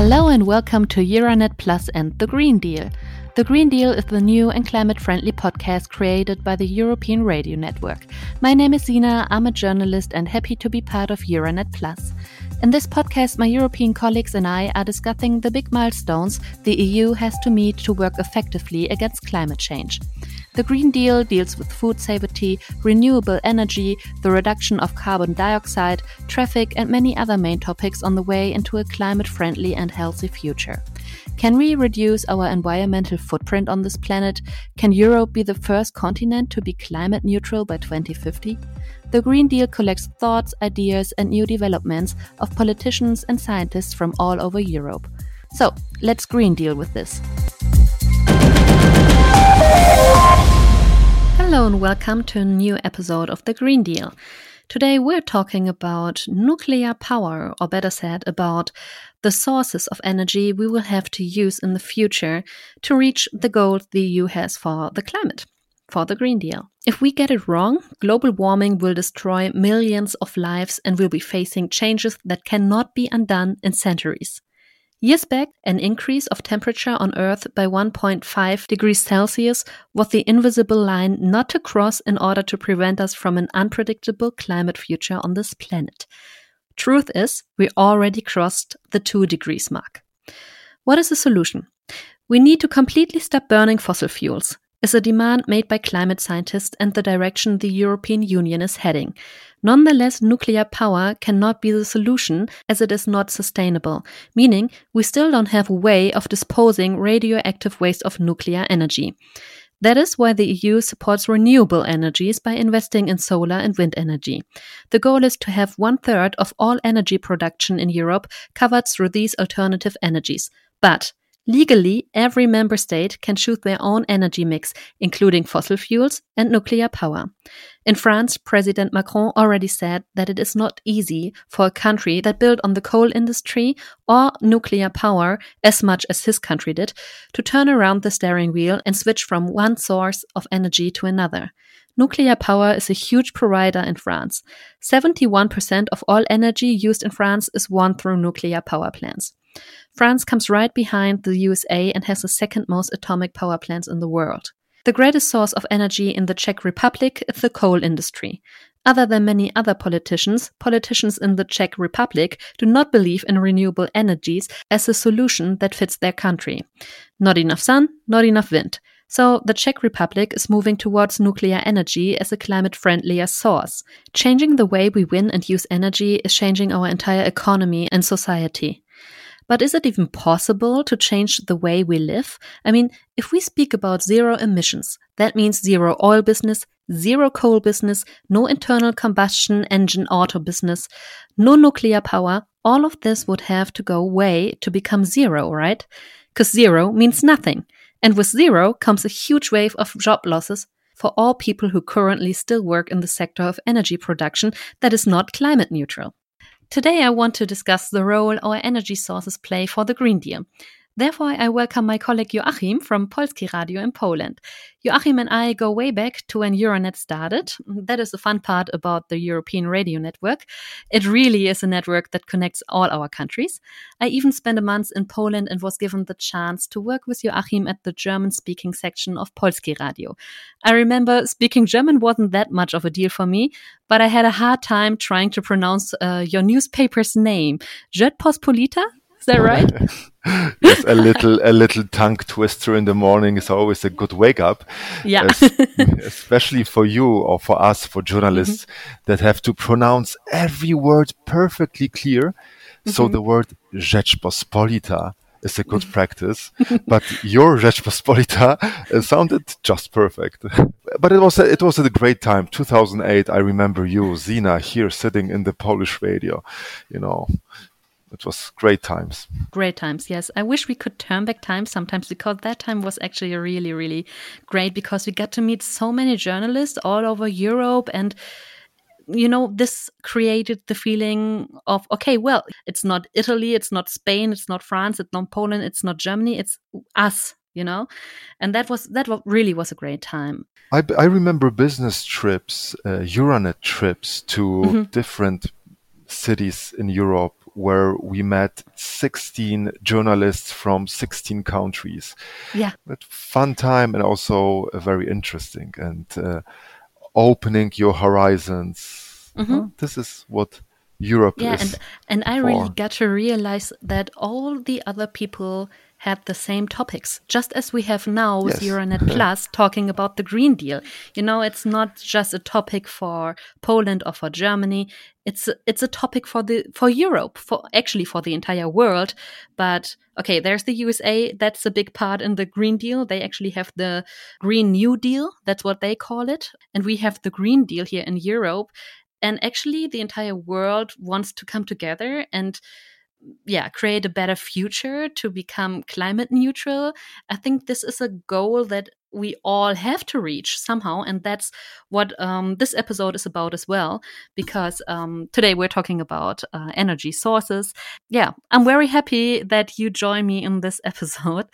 Hello and welcome to Euranet Plus and the Green Deal. The Green Deal is the new and climate friendly podcast created by the European Radio Network. My name is Zina, I'm a journalist and happy to be part of Euranet Plus. In this podcast, my European colleagues and I are discussing the big milestones the EU has to meet to work effectively against climate change. The Green Deal deals with food safety, renewable energy, the reduction of carbon dioxide, traffic, and many other main topics on the way into a climate friendly and healthy future. Can we reduce our environmental footprint on this planet? Can Europe be the first continent to be climate neutral by 2050? The Green Deal collects thoughts, ideas, and new developments of politicians and scientists from all over Europe. So, let's Green Deal with this. Hello and welcome to a new episode of The Green Deal. Today we're talking about nuclear power, or better said, about the sources of energy we will have to use in the future to reach the goal the EU has for the climate, for the Green Deal. If we get it wrong, global warming will destroy millions of lives and we'll be facing changes that cannot be undone in centuries. Years back, an increase of temperature on Earth by 1.5 degrees Celsius was the invisible line not to cross in order to prevent us from an unpredictable climate future on this planet. Truth is, we already crossed the 2 degrees mark. What is the solution? We need to completely stop burning fossil fuels, is a demand made by climate scientists and the direction the European Union is heading. Nonetheless, nuclear power cannot be the solution as it is not sustainable, meaning we still don't have a way of disposing radioactive waste of nuclear energy. That is why the EU supports renewable energies by investing in solar and wind energy. The goal is to have one third of all energy production in Europe covered through these alternative energies. But Legally, every member state can choose their own energy mix, including fossil fuels and nuclear power. In France, President Macron already said that it is not easy for a country that built on the coal industry or nuclear power as much as his country did to turn around the steering wheel and switch from one source of energy to another. Nuclear power is a huge provider in France. 71% of all energy used in France is won through nuclear power plants. France comes right behind the USA and has the second most atomic power plants in the world. The greatest source of energy in the Czech Republic is the coal industry. Other than many other politicians, politicians in the Czech Republic do not believe in renewable energies as a solution that fits their country. Not enough sun, not enough wind. So the Czech Republic is moving towards nuclear energy as a climate friendlier source. Changing the way we win and use energy is changing our entire economy and society. But is it even possible to change the way we live? I mean, if we speak about zero emissions, that means zero oil business, zero coal business, no internal combustion engine auto business, no nuclear power. All of this would have to go away to become zero, right? Because zero means nothing. And with zero comes a huge wave of job losses for all people who currently still work in the sector of energy production that is not climate neutral. Today, I want to discuss the role our energy sources play for the Green Deal. Therefore, I welcome my colleague Joachim from Polski Radio in Poland. Joachim and I go way back to when Euranet started. That is the fun part about the European Radio Network. It really is a network that connects all our countries. I even spent a month in Poland and was given the chance to work with Joachim at the German speaking section of Polski Radio. I remember speaking German wasn't that much of a deal for me, but I had a hard time trying to pronounce uh, your newspaper's name. Rzeczpospolita? Is that right? yes, a little a little tongue twister in the morning is always a good wake up. Yeah. especially for you or for us, for journalists mm-hmm. that have to pronounce every word perfectly clear. Mm-hmm. So the word Rzeczpospolita is a good practice, but your Rzeczpospolita uh, sounded just perfect. but it was a, it was a great time. 2008. I remember you, Zina, here sitting in the Polish radio. You know, it was great times. Great times, yes. I wish we could turn back time sometimes because that time was actually really, really great because we got to meet so many journalists all over Europe and you know, this created the feeling of, okay, well, it's not Italy, it's not Spain, it's not France, it's not Poland, it's not Germany, it's us, you know and that was that really was a great time i, I remember business trips uh, euranet trips to mm -hmm. different cities in europe where we met 16 journalists from 16 countries. Yeah. But fun time and also very interesting and uh, opening your horizons. Mm-hmm. this is what Europe yeah, is. and and I for. really got to realize that all the other people had the same topics, just as we have now with Yes. Euranet Plus talking about the Green Deal. You know, it's not just a topic for Poland or for Germany. It's a, it's a topic for the for Europe, for actually for the entire world. But okay, there's the USA. That's a big part in the Green Deal. They actually have the Green New Deal. That's what they call it, and we have the Green Deal here in Europe. And actually, the entire world wants to come together and yeah create a better future to become climate neutral. I think this is a goal that we all have to reach somehow and that's what um, this episode is about as well because um, today we're talking about uh, energy sources. Yeah i'm very happy that you join me in this episode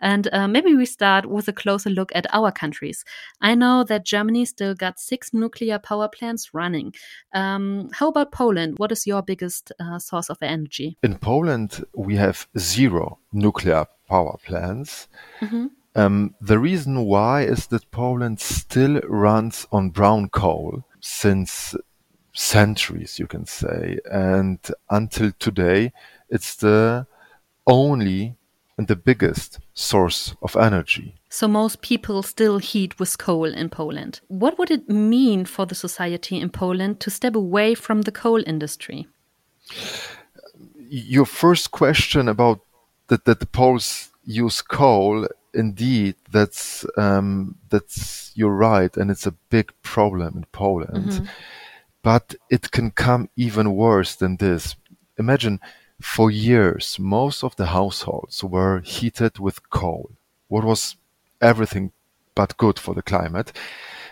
and uh, maybe we start with a closer look at our countries. I know that germany still got six nuclear power plants running. Um, how about poland? What is your biggest uh, source of energy? In Poland, we have zero nuclear power plants. Um, the reason why is that Poland still runs on brown coal since centuries, you can say. And until today, it's the only and the biggest source of energy. So most people still heat with coal in Poland. What would it mean for the society in Poland to step away from the coal industry? your first question about that, that the Poles use coal, indeed, that's um, that's you're right, and it's a big problem in Poland. But it can come even worse than this. Imagine, for years, most of the households were heated with coal. What was everything but good for the climate.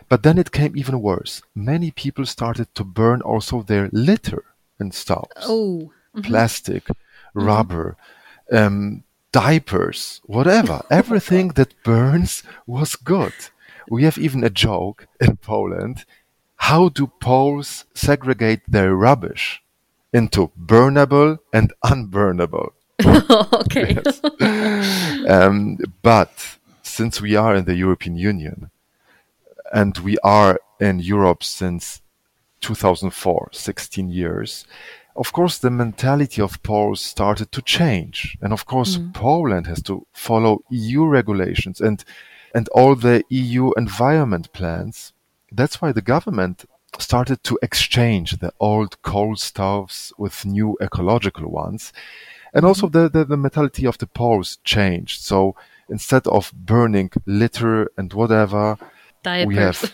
But then it came even worse. Many people started to burn also their litter in stoves Oh, plastic, rubber, um, diapers, whatever. Everything that burns was good. We have even a joke in Poland. How do Poles segregate their rubbish into burnable and unburnable? okay. Um, but since we are in the European Union and we are in Europe since 2004, 16 years, of course, the mentality of Poles started to change. And of course, mm. Poland has to follow EU regulations and, and all the EU environment plans. That's why the government started to exchange the old coal stoves with new ecological ones. And also mm-hmm. the, the, the mentality of the Poles changed. So instead of burning litter and whatever, we have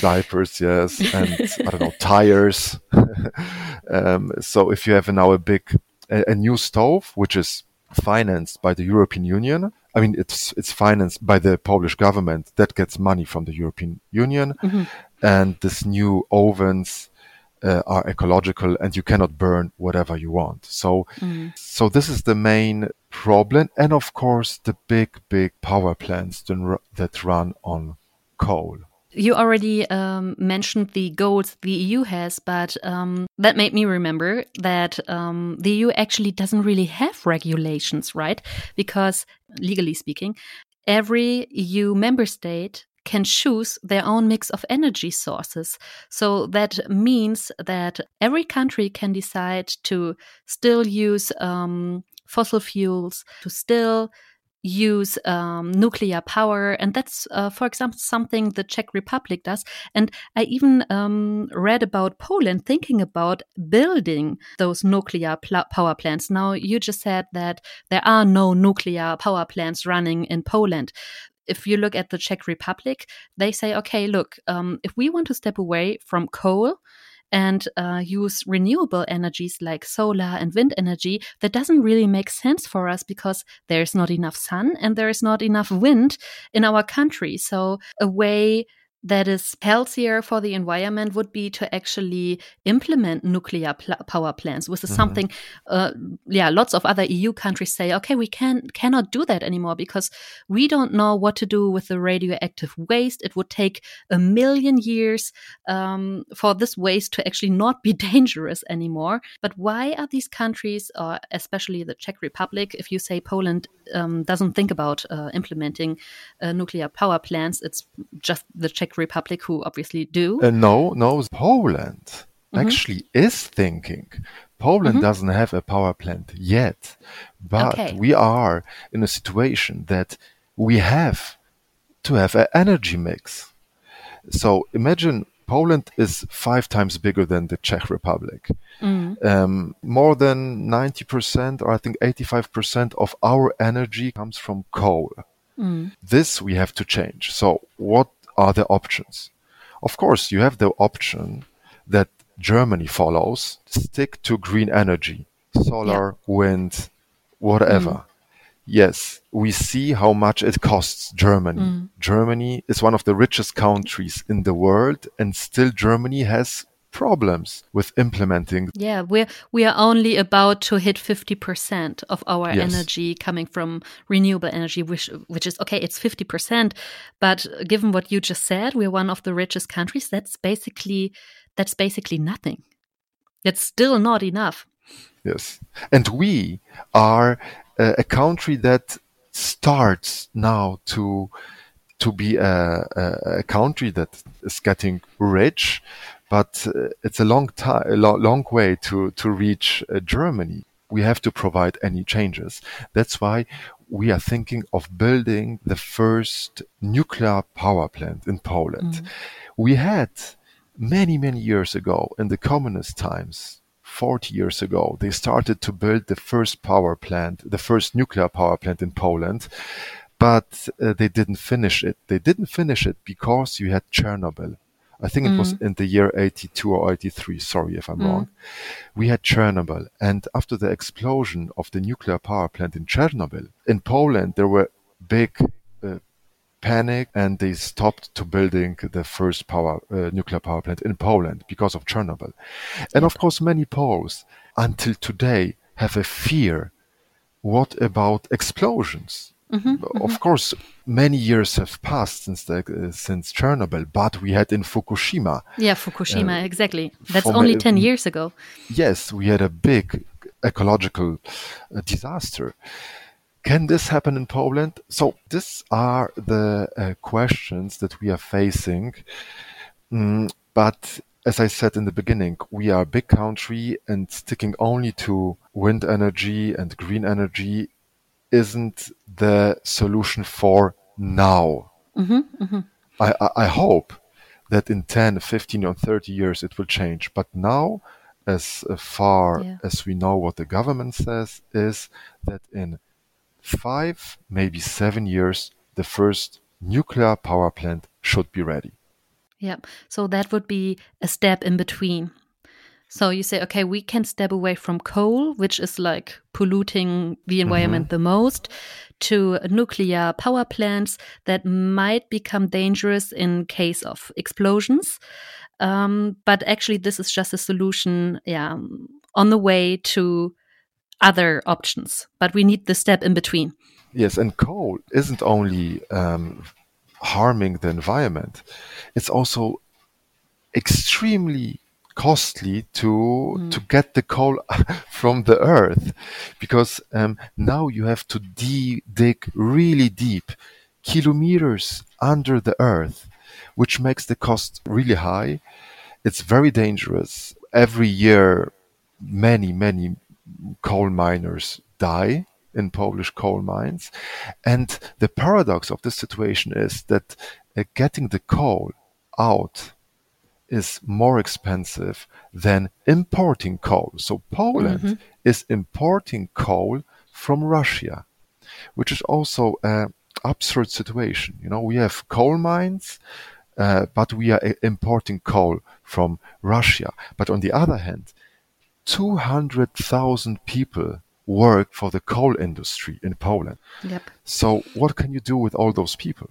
diapers, yes, and I don't know tires. um, so if you have now a big a, a new stove which is financed by the European Union, I mean it's it's financed by the Polish government that gets money from the European Union, and this new ovens uh, are ecological and you cannot burn whatever you want. So so this is the main problem, and of course the big big power plants that run on coal. You already um, mentioned the goals the EU has, but um, that made me remember that um, the EU actually doesn't really have regulations, right? Because legally speaking, every EU member state can choose their own mix of energy sources. So that means that every country can decide to still use um, fossil fuels, to still use um, nuclear power. And that's, uh, for example, something the Czech Republic does. And I even um, read about Poland thinking about building those nuclear power plants. Now, you just said that there are no nuclear power plants running in Poland if you look at the Czech Republic, they say, okay, look, um, if we want to step away from coal and uh, use renewable energies like solar and wind energy, that doesn't really make sense for us because there's not enough sun and there is not enough wind in our country. So, a way that is healthier for the environment would be to actually implement nuclear pl power plants. This is mm -hmm. something, uh, yeah, lots of other EU countries say, okay, we can cannot do that anymore because we don't know what to do with the radioactive waste. It would take a million years um, for this waste to actually not be dangerous anymore. But why are these countries, or especially the Czech Republic, if you say Poland um, doesn't think about uh, implementing uh, nuclear power plants, it's just the Czech Czech Republic, who obviously do. Uh, no, no, Poland mm-hmm. actually is thinking. Poland mm-hmm. doesn't have a power plant yet, but okay. we are in a situation that we have to have an energy mix. So imagine Poland is five times bigger than the Czech Republic. Mm. Um, more than 90%, or I think 85% of our energy comes from coal. Mm. This we have to change. So, what are the options. Of course, you have the option that Germany follows stick to green energy, solar, yeah. wind, whatever. Mm. Yes, we see how much it costs Germany. Mm. Germany is one of the richest countries in the world, and still Germany has problems with implementing. Yeah, we're we are only about to hit 50% of our yes. energy coming from renewable energy, which which is okay, it's 50%, but given what you just said, we're one of the richest countries. That's basically that's basically nothing. That's still not enough. Yes. And we are a, a country that starts now to to be a, a, a, country that is getting rich, but uh, it's a long time, a lo- long way to to reach uh, Germany. We have to provide any changes. That's why we are thinking of building the first nuclear power plant in Poland. Mm. We had many many years ago in the communist times 40 years ago, they started to build the first power plant, the first nuclear power plant in Poland, but uh, they didn't finish it. They didn't finish it because you had Chernobyl. I think mm. it was mm. in the year 82 or 83. Sorry if I'm mm. wrong. We had Chernobyl. And after the explosion of the nuclear power plant in Chernobyl, in Poland, there were big uh, panic and they stopped to building the first power uh, nuclear power plant in Poland because of Chernobyl. And of course, many Poles until today have a fear. What about explosions? Mm-hmm, mm-hmm. Of course, many years have passed since the, uh, since Chernobyl, but we had in Fukushima. Yeah, Fukushima, uh, exactly. That's only ten years ago. Yes, we had a big ecological uh, disaster. Can this happen in Poland? So these are the uh, questions that we are facing. Mm, but as I said in the beginning, we are a big country and sticking only to wind energy and green energy isn't the solution for now. Mm-hmm, mm-hmm. I, I, hope that in 10, 15, or 30 years it will change. But now, as far yeah. as we know what the government says, is that in five, maybe seven years, the first nuclear power plant should be ready. Yeah. So that would be a step in between. So you say, okay, we can step away from coal, which is like polluting the environment mm-hmm. the most, to nuclear power plants that might become dangerous in case of explosions. Um, but actually, this is just a solution, yeah, on the way to other options. But we need the step in between. Yes, and coal isn't only um, harming the environment; it's also extremely costly to mm. to get the coal from the earth because um, now you have to de- dig really deep kilometers under the earth which makes the cost really high it's very dangerous every year many many coal miners die in Polish coal mines. And the paradox of this situation is that uh, getting the coal out is more expensive than importing coal. So Poland mm-hmm. is importing coal from Russia, which is also an absurd situation. You know, we have coal mines, uh, but we are uh, importing coal from Russia. But on the other hand, 200,000 people work for the coal industry in Poland. Yep. So what can you do with all those people?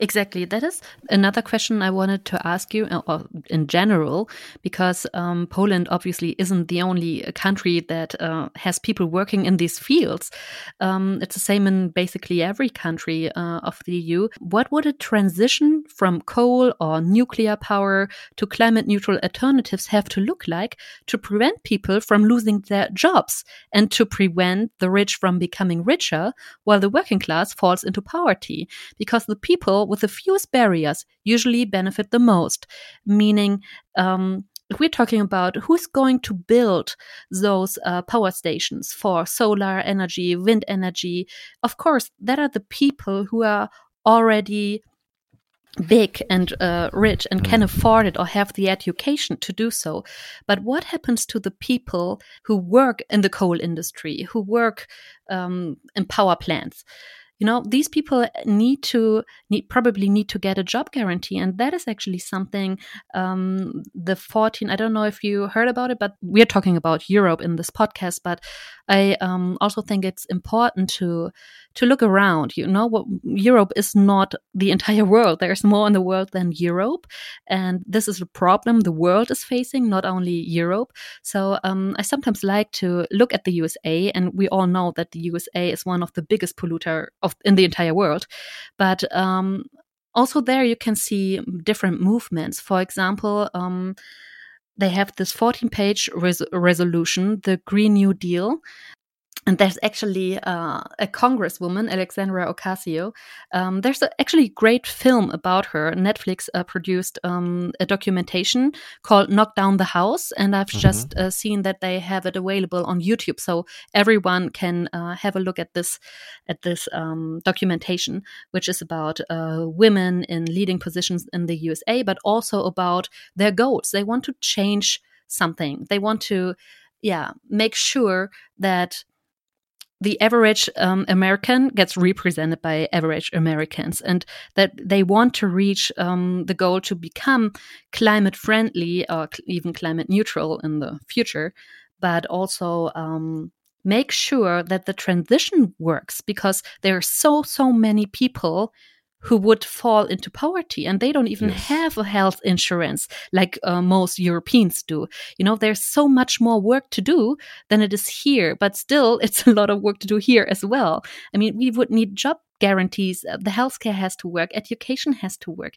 Exactly. That is another question I wanted to ask you uh, in general, because um, Poland obviously isn't the only country that uh, has people working in these fields. Um, it's the same in basically every country uh, of the EU. What would a transition from coal or nuclear power to climate neutral alternatives have to look like to prevent people from losing their jobs and to prevent the rich from becoming richer while the working class falls into poverty? Because the people people with the fewest barriers usually benefit the most, meaning, um, if we're talking about who's going to build those uh, power stations for solar energy, wind energy, of course, that are the people who are already big and uh, rich and can mm. afford it or have the education to do so. But what happens to the people who work in the coal industry, who work um, in power plants? You know these people need to need probably need to get a job guarantee and that is actually something um, the 14 i don't know if you heard about it but we're talking about europe in this podcast but i um, also think it's important to to look around you know what europe is not the entire world there's more in the world than europe and this is a problem the world is facing not only europe so um, i sometimes like to look at the usa and we all know that the usa is one of the biggest polluter of in the entire world. But um, also there you can see different movements. For example, um, they have this 14 page res resolution, the Green New Deal, and there's actually uh, a congresswoman, Alexandra Ocasio. Um, there's a, actually a great film about her. Netflix uh, produced um, a documentation called "Knock Down the House," and I've mm-hmm. just uh, seen that they have it available on YouTube, so everyone can uh, have a look at this at this um, documentation, which is about uh, women in leading positions in the USA, but also about their goals. They want to change something. They want to, yeah, make sure that the average um, American gets represented by average Americans, and that they want to reach um, the goal to become climate friendly or even climate neutral in the future, but also um, make sure that the transition works because there are so, so many people who would fall into poverty and they don't even yes. have a health insurance like uh, most Europeans do. You know, there's so much more work to do than it is here, but still, it's a lot of work to do here as well. I mean, we would need job guarantees. Uh, the healthcare has to work, education has to work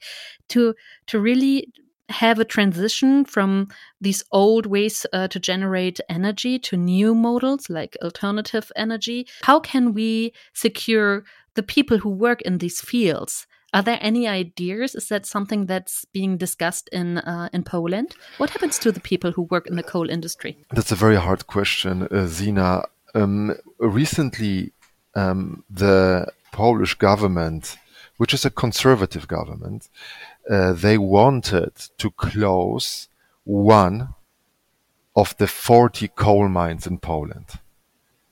to to really have a transition from these old ways uh, to generate energy to new models like alternative energy. How can we secure the people who work in these fields are there any ideas? Is that something that's being discussed in uh, in Poland? What happens to the people who work in the coal industry? That's a very hard question, uh, Zina. Um, recently, um, the Polish government, which is a conservative government, uh, they wanted to close one of the 40 coal mines in Poland.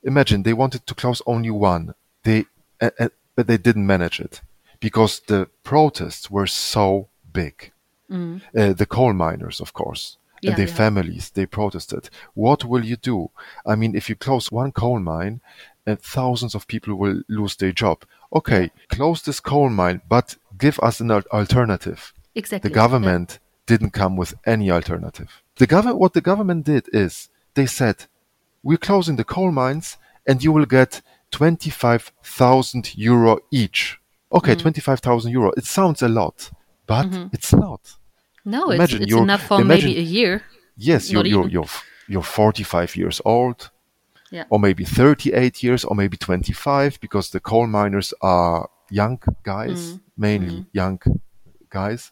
Imagine they wanted to close only one. They but they didn't manage it because the protests were so big. Mm. Uh, the coal miners, of course, yeah, and their yeah. families, they protested. What will you do? I mean, if you close one coal mine, and uh, thousands of people will lose their job. Okay, close this coal mine, but give us an alternative. Exactly. The government yeah. didn't come with any alternative. The government, what the government did is they said, "We're closing the coal mines, and you will get 25,000 euro each. Okay, mm. 25,000 euro. It sounds a lot, but mm-hmm. it's not. No, imagine it's, it's enough for imagine, maybe a year. Yes, you're, you're, you're, you're 45 years old, yeah. or maybe 38 years, or maybe 25, because the coal miners are young guys, mm. mainly mm. young guys,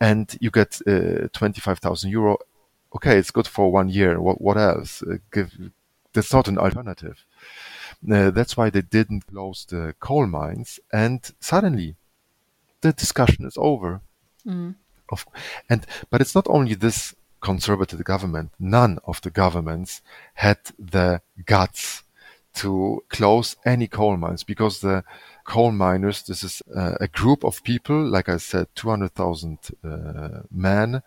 and you get uh, 25,000 euro. Okay, it's good for one year. What, what else? Uh, give, that's not an alternative. Uh, that's why they didn't close the coal mines. And suddenly, the discussion is over. Mm. Of, and but it's not only this conservative government. None of the governments had the guts to close any coal mines because the coal miners, this is uh, a group of people, like I said, 200,000 uh, men,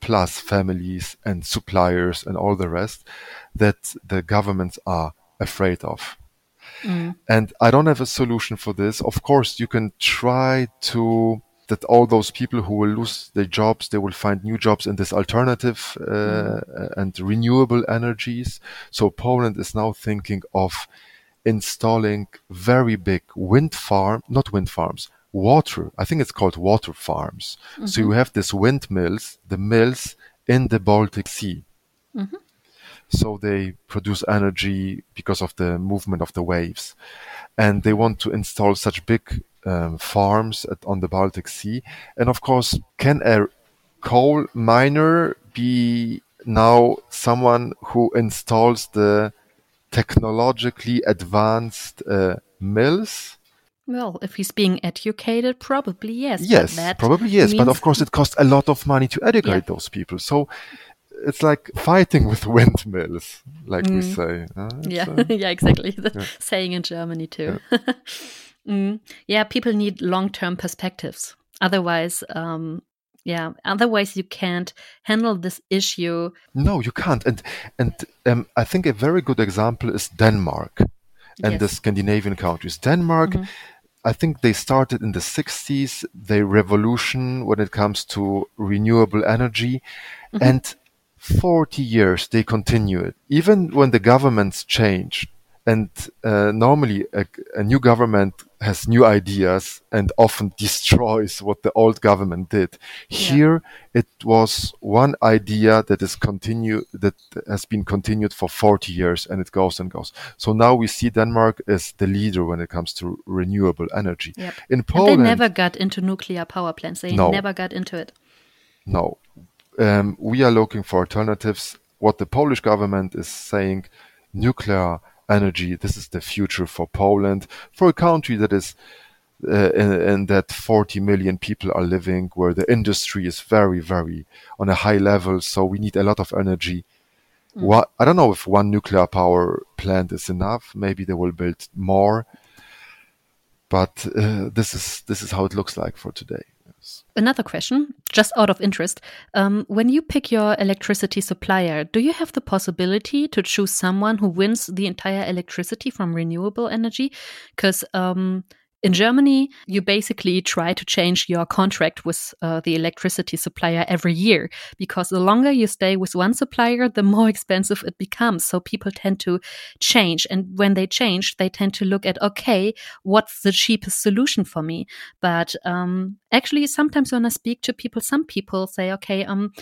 plus families and suppliers and all the rest, that the governments are afraid of. Mm. And I don't have a solution for this. Of course, you can try to that all those people who will lose their jobs, they will find new jobs in this alternative uh, mm. and renewable energies. So Poland is now thinking of installing very big wind farm, not wind farms, water. I think it's called water farms. So you mm-hmm. have these windmills, the mills in the Baltic Sea. Mm-hmm. So they produce energy because of the movement of the waves. And they want to install such big um, farms at, on the Baltic Sea. And of course, can a coal miner be now someone who installs the technologically advanced uh, mills? Well, if he's being educated, probably yes. Yes, probably yes. But of course, it costs a lot of money to educate Yeah. those people. So it's like fighting with windmills, like we say. uh, yeah, uh, yeah, exactly. The saying in Germany too. mm. Yeah, people need long-term perspectives. Otherwise, um, yeah, otherwise you can't handle this issue. No, you can't. And and um, I think a very good example is Denmark and the Scandinavian countries. Denmark, I think they started in the 60s, their revolution when it comes to renewable energy. And 40 years they continue it. Even when the governments change, and uh, normally a, a new government has new ideas and often destroys what the old government did. Here it was one idea that is continue that has been continued for 40 years and it goes and goes. So now we see Denmark as the leader when it comes to renewable energy. Yep. In And Poland, they never got into nuclear power plants. They No. never got into it. No. Um, we are looking for alternatives. What the Polish government is saying, nuclear energy, this is the future for Poland, for a country that is uh, in, in that 40 million people are living, where the industry is very, very on a high level. So we need a lot of energy. What, I don't know if one nuclear power plant is enough. Maybe they will build more. But uh, this is this is how it looks like for today. Another question, just out of interest. Um, when you pick your electricity supplier, do you have the possibility to choose someone who wins the entire electricity from renewable energy? Because um, in Germany, you basically try to change your contract with uh, the electricity supplier every year because the longer you stay with one supplier, the more expensive it becomes. So people tend to change. And when they change, they tend to look at, okay, what's the cheapest solution for me? But um, actually, sometimes when I speak to people, some people say, okay, um,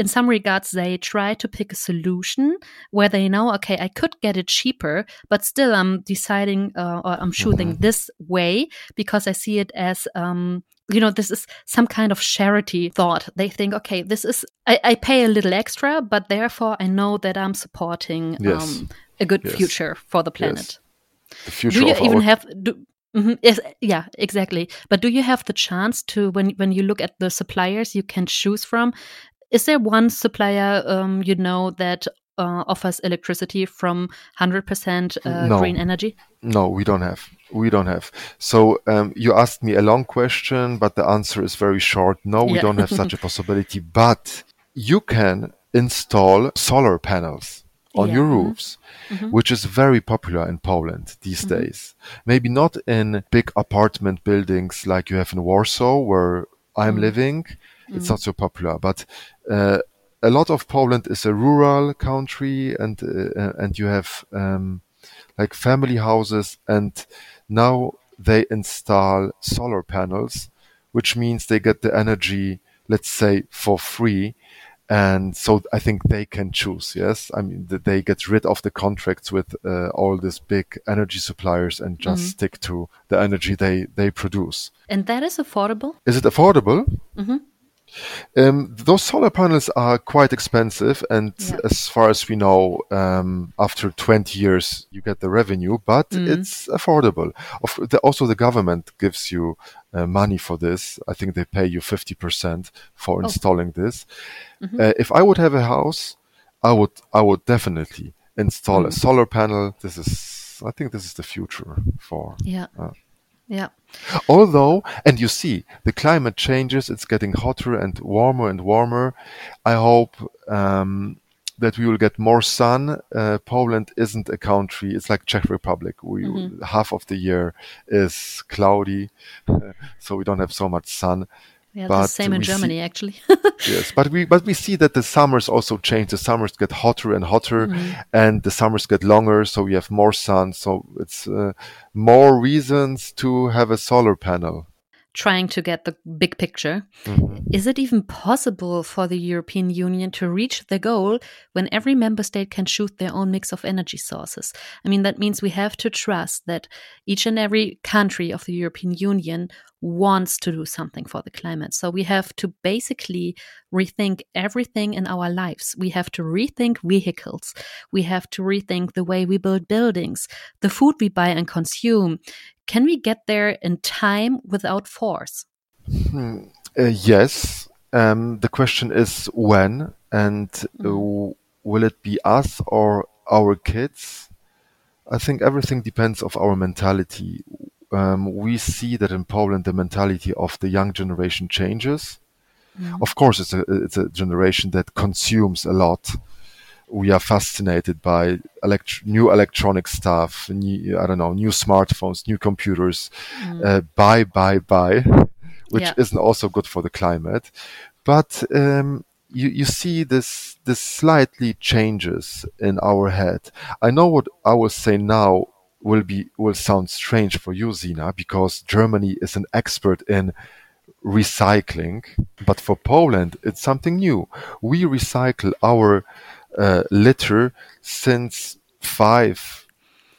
in some regards, they try to pick a solution where they know, okay, I could get it cheaper, but still I'm deciding uh, or I'm choosing this way because I see it as, um, you know, this is some kind of charity thought. They think, okay, this is, I, I pay a little extra, but therefore I know that I'm supporting Yes. um, a good Yes. future for the planet. The future Do you of even our have do, Mhm, yes, yeah, exactly. But do you have the chance to when when you look at the suppliers you can choose from? Is there one supplier um, you know that uh, offers electricity from hundred percent uh, No. green energy? No, we don't have. We don't have. So um, you asked me a long question, but the answer is very short. No, we Yeah. don't have such a possibility. But you can install solar panels on your Yeah. roofs, which is very popular in Poland these days. Maybe not in big apartment buildings like you have in Warsaw, where I'm living. It's not so popular, but uh, a lot of Poland is a rural country, and uh, and you have um, like family houses, and now they install solar panels, which means they get the energy, let's say, for free. And so I think they can choose. Yes, I mean that they get rid of the contracts with uh, all these big energy suppliers and just stick to the energy they they produce. And that is affordable. Is it affordable? Mm-hmm. Um, those solar panels are quite expensive, and Yeah. as far as we know, um, after 20 years you get the revenue, but Mm. it's affordable. Of, the, also, the government gives you uh, money for this. I think they pay you 50% for Oh. installing this. Mm-hmm. Uh, if I would have a house, I would I would definitely install Mm. a solar panel. This is I think this is the future for Yeah, Uh. Yeah, Although, and you see, the climate changes, it's getting hotter and warmer and warmer. I hope um, that we will get more sun. Uh, Poland isn't a country; it's like Czech Republic. We Mhm. half of the year is cloudy, uh, so we don't have so much sun. Yeah, But the same in we see- Germany, actually. yes, but we but we see that the summers also change. The summers get hotter and hotter, and the summers get longer, so we have more sun. So it's uh, more reasons to have a solar panel. Trying to get the big picture. Mhm. Is it even possible for the European Union to reach the goal when every member state can choose their own mix of energy sources? I mean, that means we have to trust that each and every country of the European Union wants to do something for the climate. So we have to basically rethink everything in our lives. We have to rethink vehicles. We have to rethink the way we build buildings, the food we buy and consume. Can we get there in time without force? Uh, yes. Um, the question is when, and uh, will it be us or our kids? I think everything depends of our mentality. Um, we see that in Poland, the mentality of the young generation changes. Of course, it's a it's a generation that consumes a lot. We are fascinated by elect- new electronic stuff, new, I don't know, new smartphones, new computers. Uh, buy, buy, buy, which Yeah. isn't also good for the climate. But um, you you see this this slightly changes in our head. I know what I will say now will be will sound strange for you, Zina, because Germany is an expert in recycling, but for Poland it's something new. We recycle our uh, litter since five,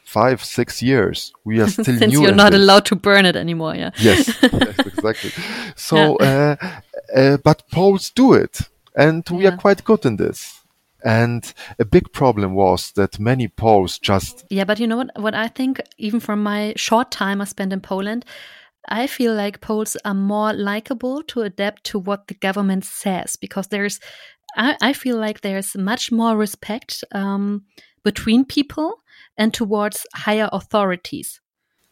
five, six years. We are still Since new you're not this. allowed to burn it anymore, yeah. Yes, yes, exactly. So, uh, uh, but Poles do it, and we are quite good in this. And a big problem was that many Poles just Yeah, but you know what? What I think, even from my short time I spent in Poland, I feel like Poles are more likable to adapt to what the government says because there's, I, I feel like there's much more respect um, between people and towards higher authorities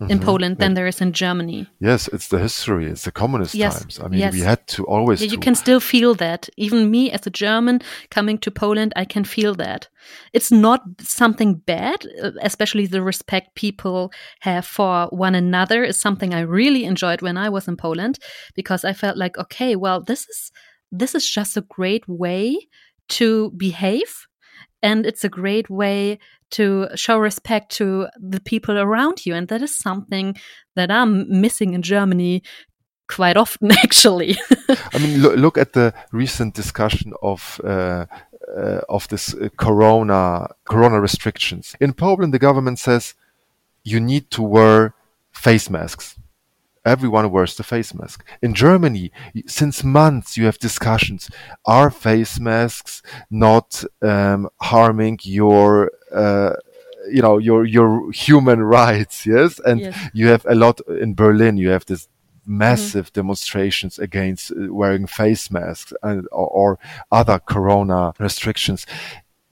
in Poland than there is in Germany. yes, it's the history, it's the communist Yes, times. I mean, yes. we had to always. Yeah, you to- can still feel that. Even me as a German coming to Poland, I can feel that. It's not something bad, uh, especially the respect people have for one another is something I really enjoyed when I was in Poland because I felt like, okay, well, this is this is just a great way to behave and it's a great way to show respect to the people around you and that is something that I'm missing in Germany quite often actually. I mean, look, at the recent discussion of uh, uh, of this uh, corona corona restrictions in Poland. The government says you need to wear face masks. Everyone wears the face mask. In Germany, since months, you have discussions: Are face masks not um, harming your, uh, you know, your your human rights? Yes, and Yes. you have a lot in Berlin. You have this massive demonstrations against uh, wearing face masks and, or, or other corona restrictions.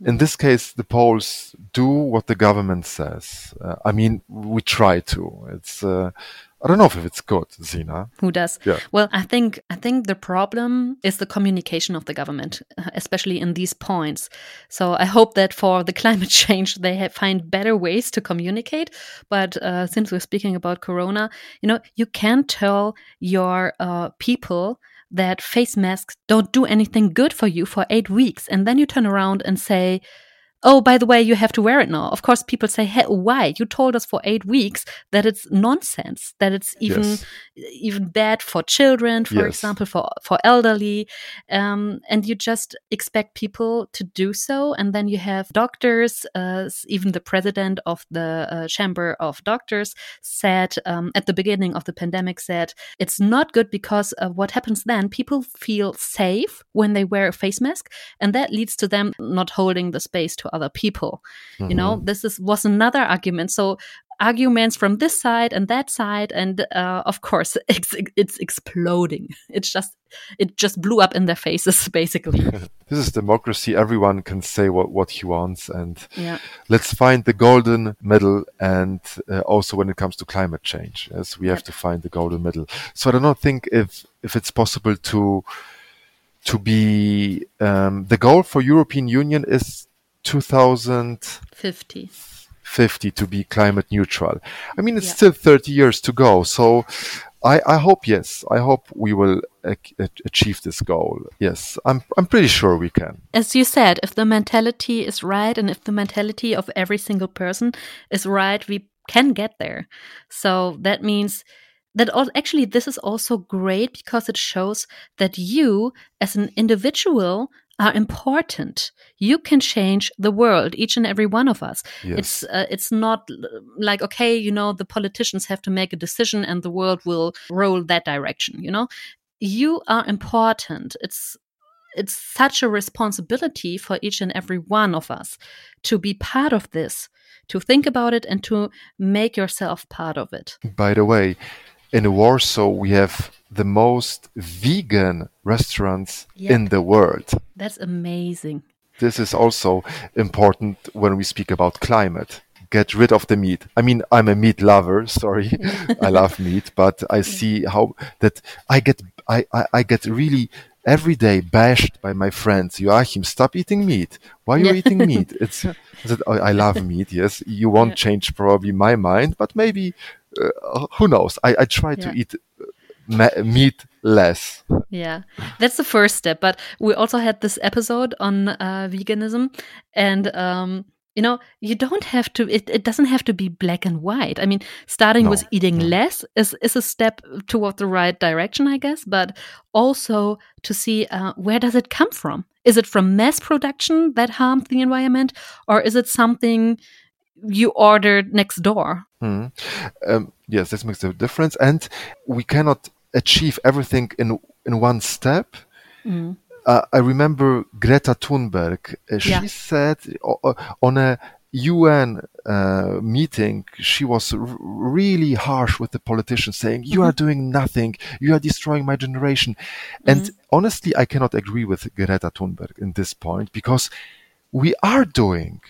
In this case, the Poles do what the government says. Uh, I mean, we try to. It's uh, I don't know if it's good, Zina. who does Yeah. well i think i think the problem is the communication of the government uh, especially in these points so i hope that for the climate change they have, find better ways to communicate but uh, since we're speaking about corona you know you can't tell your uh, people that face masks don't do anything good for you for eight weeks and then you turn around and say oh by the way you have to wear it now of course people say hey why you told us for eight weeks that it's nonsense that it's even Yes. even bad for children for Yes. example for for elderly um, and you just expect people to do so and then you have doctors uh, even the president of the uh, chamber of doctors said um, at the beginning of the pandemic said it's not good because uh, what happens then people feel safe when they wear a face mask and that leads to them not holding the space to other people you know this is was another argument so arguments from this side and that side and uh, of course it's, it's exploding it's just it just blew up in their faces basically This is democracy. Everyone can say what, what he wants, and yeah let's find the golden middle. And uh, also, when it comes to climate change, yes, we have to find the golden middle. So I do not think if if it's possible to to be um, the goal for European Union is 2050 50. to be climate neutral. I mean, it's Yeah. still 30 years to go. So I, I hope, yes, I hope we will ac- achieve this goal. Yes, I'm, I'm pretty sure we can. As you said, if the mentality is right and if the mentality of every single person is right, we can get there. So that means that al- actually this is also great because it shows that you as an individual are important. You can change the world, each and every one of us. Yes. It's uh, it's not like okay, you know, the politicians have to make a decision and the world will roll that direction. You know, you are important. It's it's such a responsibility for each and every one of us to be part of this, to think about it and to make yourself part of it. By the way, in Warsaw, we have the most vegan restaurants Yep. in the world. That's amazing. This is also important when we speak about climate. Get rid of the meat. I mean, I'm a meat lover. Sorry, I love meat, but I see how that I get I, I, I get really every day bashed by my friends. Joachim, stop eating meat. Why are you Yeah. eating meat? It's I said, I I love meat. Yes, you won't Yeah. change probably my mind, but maybe uh, who knows? I, I try to eat meat less. Yeah, that's the first step. But we also had this episode on uh, veganism, and um, you know, you don't have to. It, it doesn't have to be black and white. I mean, starting No, with eating no. less is is a step toward the right direction, I guess. But also to see uh, where does it come from? Is it from mass production that harmed the environment, or is it something you ordered next door? Hmm. Um, yes, this makes a difference, and we cannot achieve everything in in one step. Mm. Uh, I remember Greta Thunberg. Uh, she Yeah. said o- on a UN uh, meeting, she was r- really harsh with the politicians, saying, "You are doing nothing. You are destroying my generation." And honestly, I cannot agree with Greta Thunberg in this point because we are doing,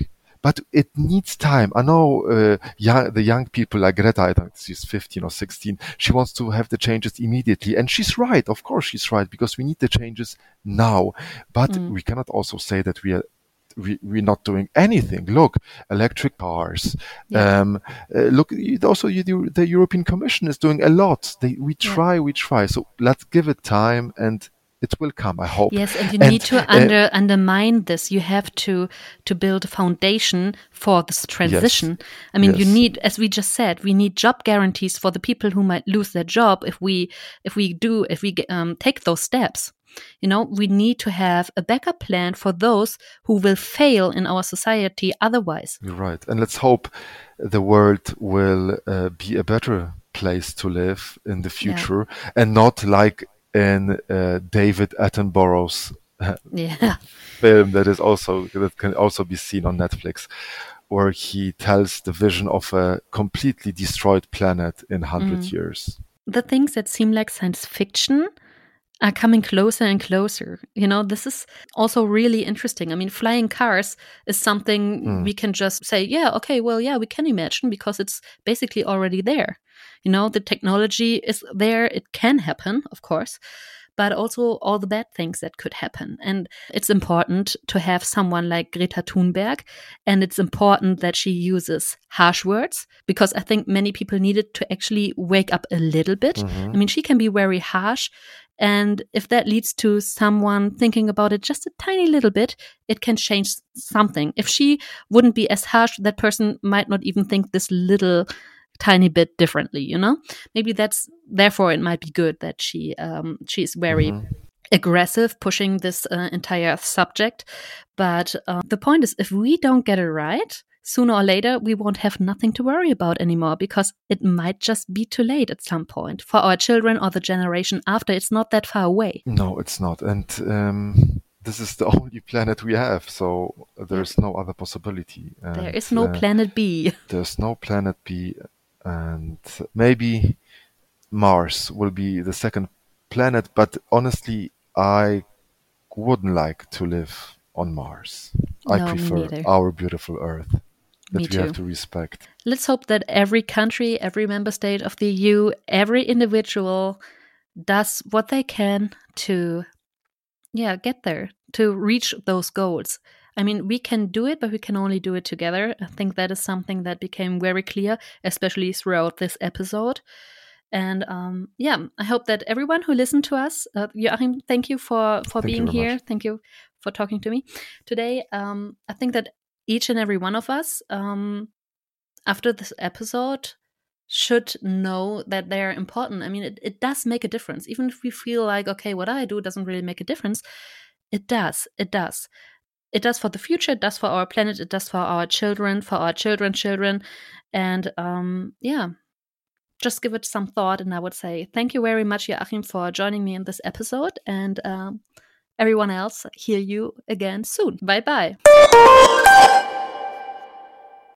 but it needs time. I know uh, young, the young people like Greta, I think she's 15 or 16, she wants to have the changes immediately. And she's right. Of course, she's right because we need the changes now. But we cannot also say that we are. We, we're not doing anything. Look, electric cars. Yeah. Um, uh, look, also you, do- the European Commission is doing a lot. They, we Yeah. try, we try. So let's give it time, and it will come. I hope. Yes, and you And, need to uh, under undermine this. You have to to build a foundation for this transition. I mean, you need, as we just said, we need job guarantees for the people who might lose their job if we if we do if we um, take those steps. You know, we need to have a backup plan for those who will fail in our society otherwise. You're right. And let's hope the world will uh, be a better place to live in the future and not like in uh, David Attenborough's Yeah. film that is also that can also be seen on Netflix where he tells the vision of a completely destroyed planet in 100 Mm. years. the things that seem like science fiction are coming closer and closer. You know, this is also really interesting. I mean, flying cars is something Mm. we can just say, yeah, okay, well, yeah, we can imagine because it's basically already there. You know, the technology is there, it can happen, of course. But also all the bad things that could happen. And it's important to have someone like Greta Thunberg. And it's important that she uses harsh words because I think many people needed to actually wake up a little bit. Mhm. I mean, she can be very harsh. And if that leads to someone thinking about it just a tiny little bit, it can change something. If she wouldn't be as harsh, that person might not even think this little tiny bit differently, you know? Maybe that's therefore it might be good that she um she is very Mhm. aggressive pushing this uh, entire subject. But uh, the point is, if we don't get it right, sooner or later, we won't have nothing to worry about anymore because it might just be too late at some point for our children or the generation after. It's not that far away. No, it's not. And um, this is the only planet we have, so there's no other possibility. there And, is no uh, planet B. there's no planet B, and maybe Mars will be the second planet. But honestly, I wouldn't like to live on Mars. I No, me prefer our beautiful Earth that Me we have to respect. Let's hope that every country, every member state of the EU, every individual does what they can to, yeah, get there, to reach those goals. I mean, we can do it, but we can only do it together. I think that is something that became very clear, especially throughout this episode. And um, yeah, I hope that everyone who listened to us, uh, Joachim, thank you for for thank being here. Much. Thank you for talking to me today. Um, I think that each and every one of us, um, after this episode, should know that they're important. I mean, it, it does make a difference. Even if we feel like, okay, what I do doesn't really make a difference, it does. It does. It does for the future, it does for our planet, it does for our children, for our children's children. And um, yeah, just give it some thought. And I would say thank you very much, Joachim, for joining me in this episode. And um, everyone else, hear you again soon. Bye bye.